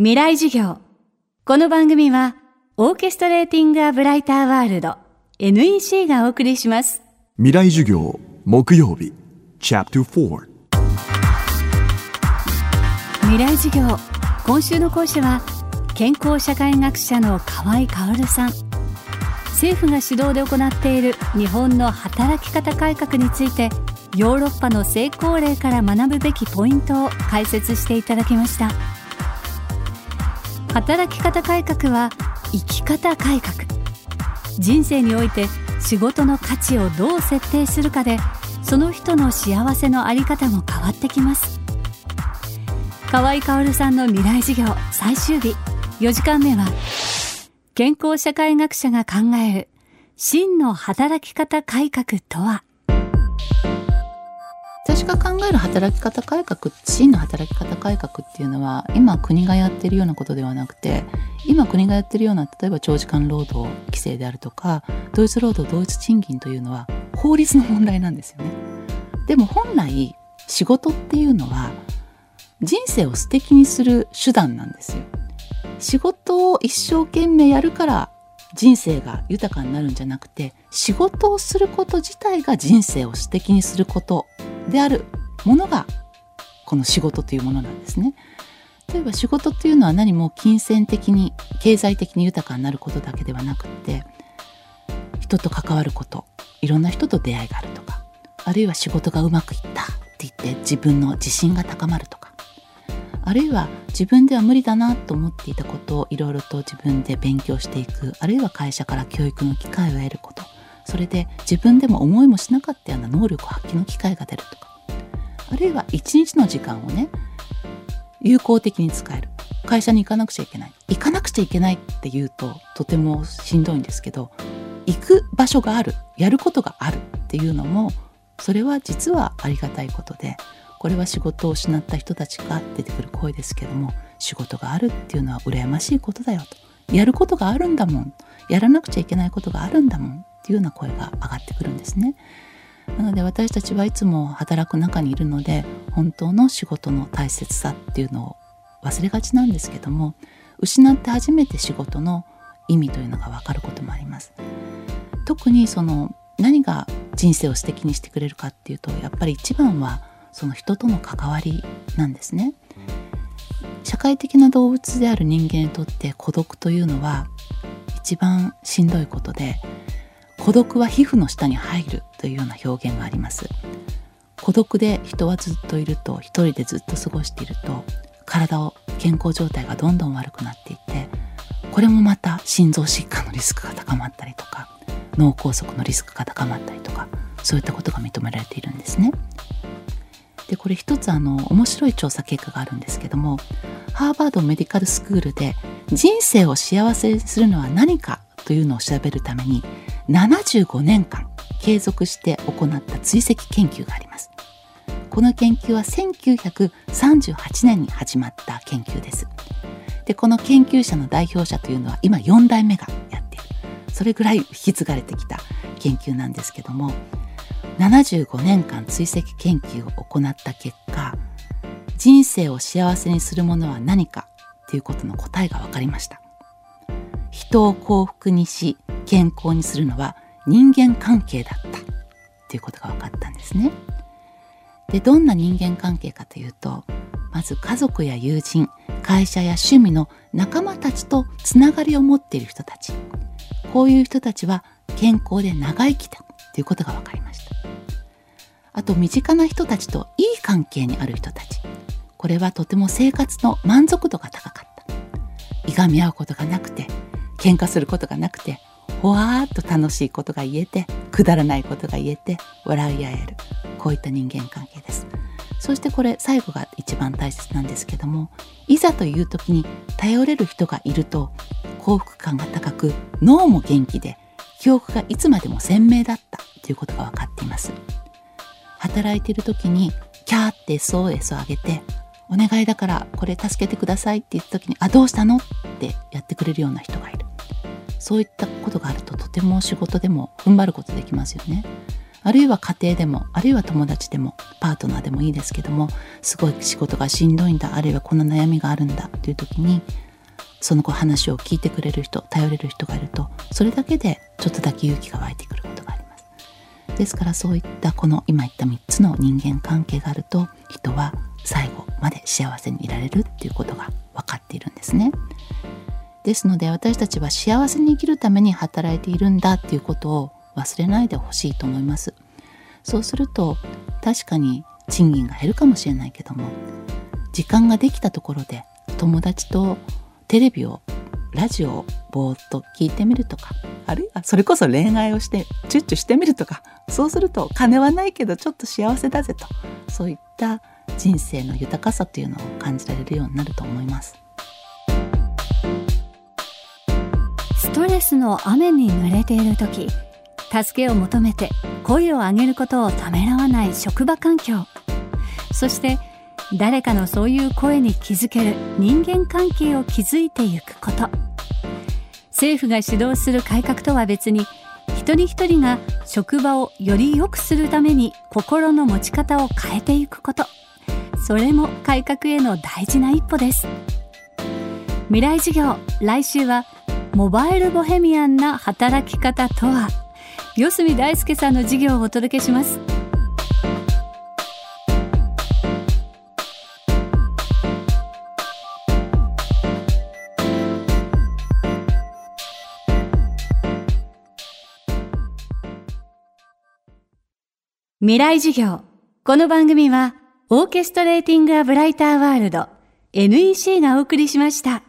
未来授業。この番組は、オーケストレーティング・ア・ブライター・ワールド NEC がお送りします。未来授業木曜日 Chapter 4未来授業。今週の講師は、健康社会学者の河合薫さん。政府が主導で行っている日本の働き方改革について、ヨーロッパの成功例から学ぶべきポイントを解説していただきました。働き方改革は生き方改革。人生において仕事の価値をどう設定するかでその人の幸せのあり方も変わってきます。河合薫さんの未来授業最終日。4時間目は健康社会学者が考える真の働き方改革とは？私が考える働き方改革真の働き方改革っていうのは今国がやってるようなことではなくて今国がやってるような例えば長時間労働規制であるとか同一労働同一賃金というのは法律の問題なんですよね。でも本来仕事っていうのは人生を素敵にする手段なんですよ。仕事を一生懸命やるから人生が豊かになるんじゃなくて仕事をすること自体が人生を素敵にすることであるものがこの仕事というものなんですね。例えば仕事というのは何も金銭的に経済的に豊かになることだけではなくって人と関わることいろんな人と出会いがあるとかあるいは仕事がうまくいったって言って自分の自信が高まるとかあるいは自分では無理だなと思っていたことをいろいろと自分で勉強していくあるいは会社から教育の機会を得ることそれで自分でも思いもしなかったような能力発揮の機会が出るとか。あるいは一日の時間をね有効的に使える。会社に行かなくちゃいけない。行かなくちゃいけないって言うととてもしんどいんですけど行く場所がある。やることがあるっていうのもそれは実はありがたいことでこれは仕事を失った人たちが出てくる声ですけども仕事があるっていうのは羨ましいことだよと。やることがあるんだもん。やらなくちゃいけないことがあるんだもん。っていうような声が上がってくるんですね。なので私たちはいつも働く中にいるので本当の仕事の大切さっていうのを忘れがちなんですけども失って初めて仕事の意味というのが分かることもあります。特にその何が人生を素敵にしてくれるかっていうとやっぱり一番はその人との関わりなんですね。社会的な動物である人間にとって孤独というのは一番しんどいことで孤独は皮膚の下に入るというような表現があります孤独で人はずっといると一人でずっと過ごしていると体を健康状態がどんどん悪くなっていってこれもまた心臓疾患のリスクが高まったりとか脳梗塞のリスクが高まったりとかそういったことが認められているんですね。でこれ一つあの面白い調査結果があるんですけどもハーバードメディカルスクールで人生を幸せにするのは何かというのを調べるために75年間継続して行った追跡研究があります。この研究は1938年に始まった研究です。でこの研究者の代表者というのは今4代目がやっている。それぐらい引き継がれてきた研究なんですけども75年間追跡研究を行った結果人生を幸せにするものは何かということの答えが分かりました。人を幸福にし健康にするのは人間関係だった。ということが分かったんですね。でどんな人間関係かというとまず家族や友人会社や趣味の仲間たちとつながりを持っている人たち。こういう人たちは健康で長生きだ。ということが分かりました。あと身近な人たちといい関係にある人たち。これはとても生活の満足度が高かった。いがみ合うことがなくて喧嘩することがなくてほわーっと楽しいことが言えてくだらないことが言えて笑い合えるこういった人間関係です。そしてこれ最後が一番大切なんですけどもいざという時に頼れる人がいると幸福感が高く脳も元気で記憶がいつまでも鮮明だったということが分かっています。働いている時にキャーって SOS を上げてお願いだからこれ助けてくださいって言った時にあどうしたの？ってやってくれるような人。そういったことがあるととても仕事でも踏ん張ることできますよね。あるいは家庭でもあるいは友達でもパートナーでもいいですけどもすごい仕事がしんどいんだあるいはこんな悩みがあるんだっていう時にその子話を聞いてくれる人頼れる人がいるとそれだけでちょっとだけ勇気が湧いてくることがありますですからそういったこの今言った3つの人間関係があると人は最後まで幸せにいられるっていうことが分かっているんですねですので私たちは幸せに生きるために働いているんだっていうことを忘れないでほしいと思います。そうすると確かに賃金が減るかもしれないけども時間ができたところで友達とテレビをラジオをぼーっと聞いてみるとかあるいはそれこそ恋愛をしてチュッチュしてみるとかそうすると金はないけどちょっと幸せだぜとそういった人生の豊かさというのを感じられるようになると思います。ストレスの雨に濡れている時助けを求めて声を上げることをためらわない職場環境。そして誰かのそういう声に気づける人間関係を築いていくこと。政府が主導する改革とは別に一人一人が職場をより良くするために心の持ち方を変えていくこと。それも改革への大事な一歩です。未来授業来週はモバイルボヘミアンな働き方とは？四隅大輔さんの授業をお届けします。未来授業。この番組はオーケストレーティング・ア・ブライター・ワールド。NEC がお送りしました。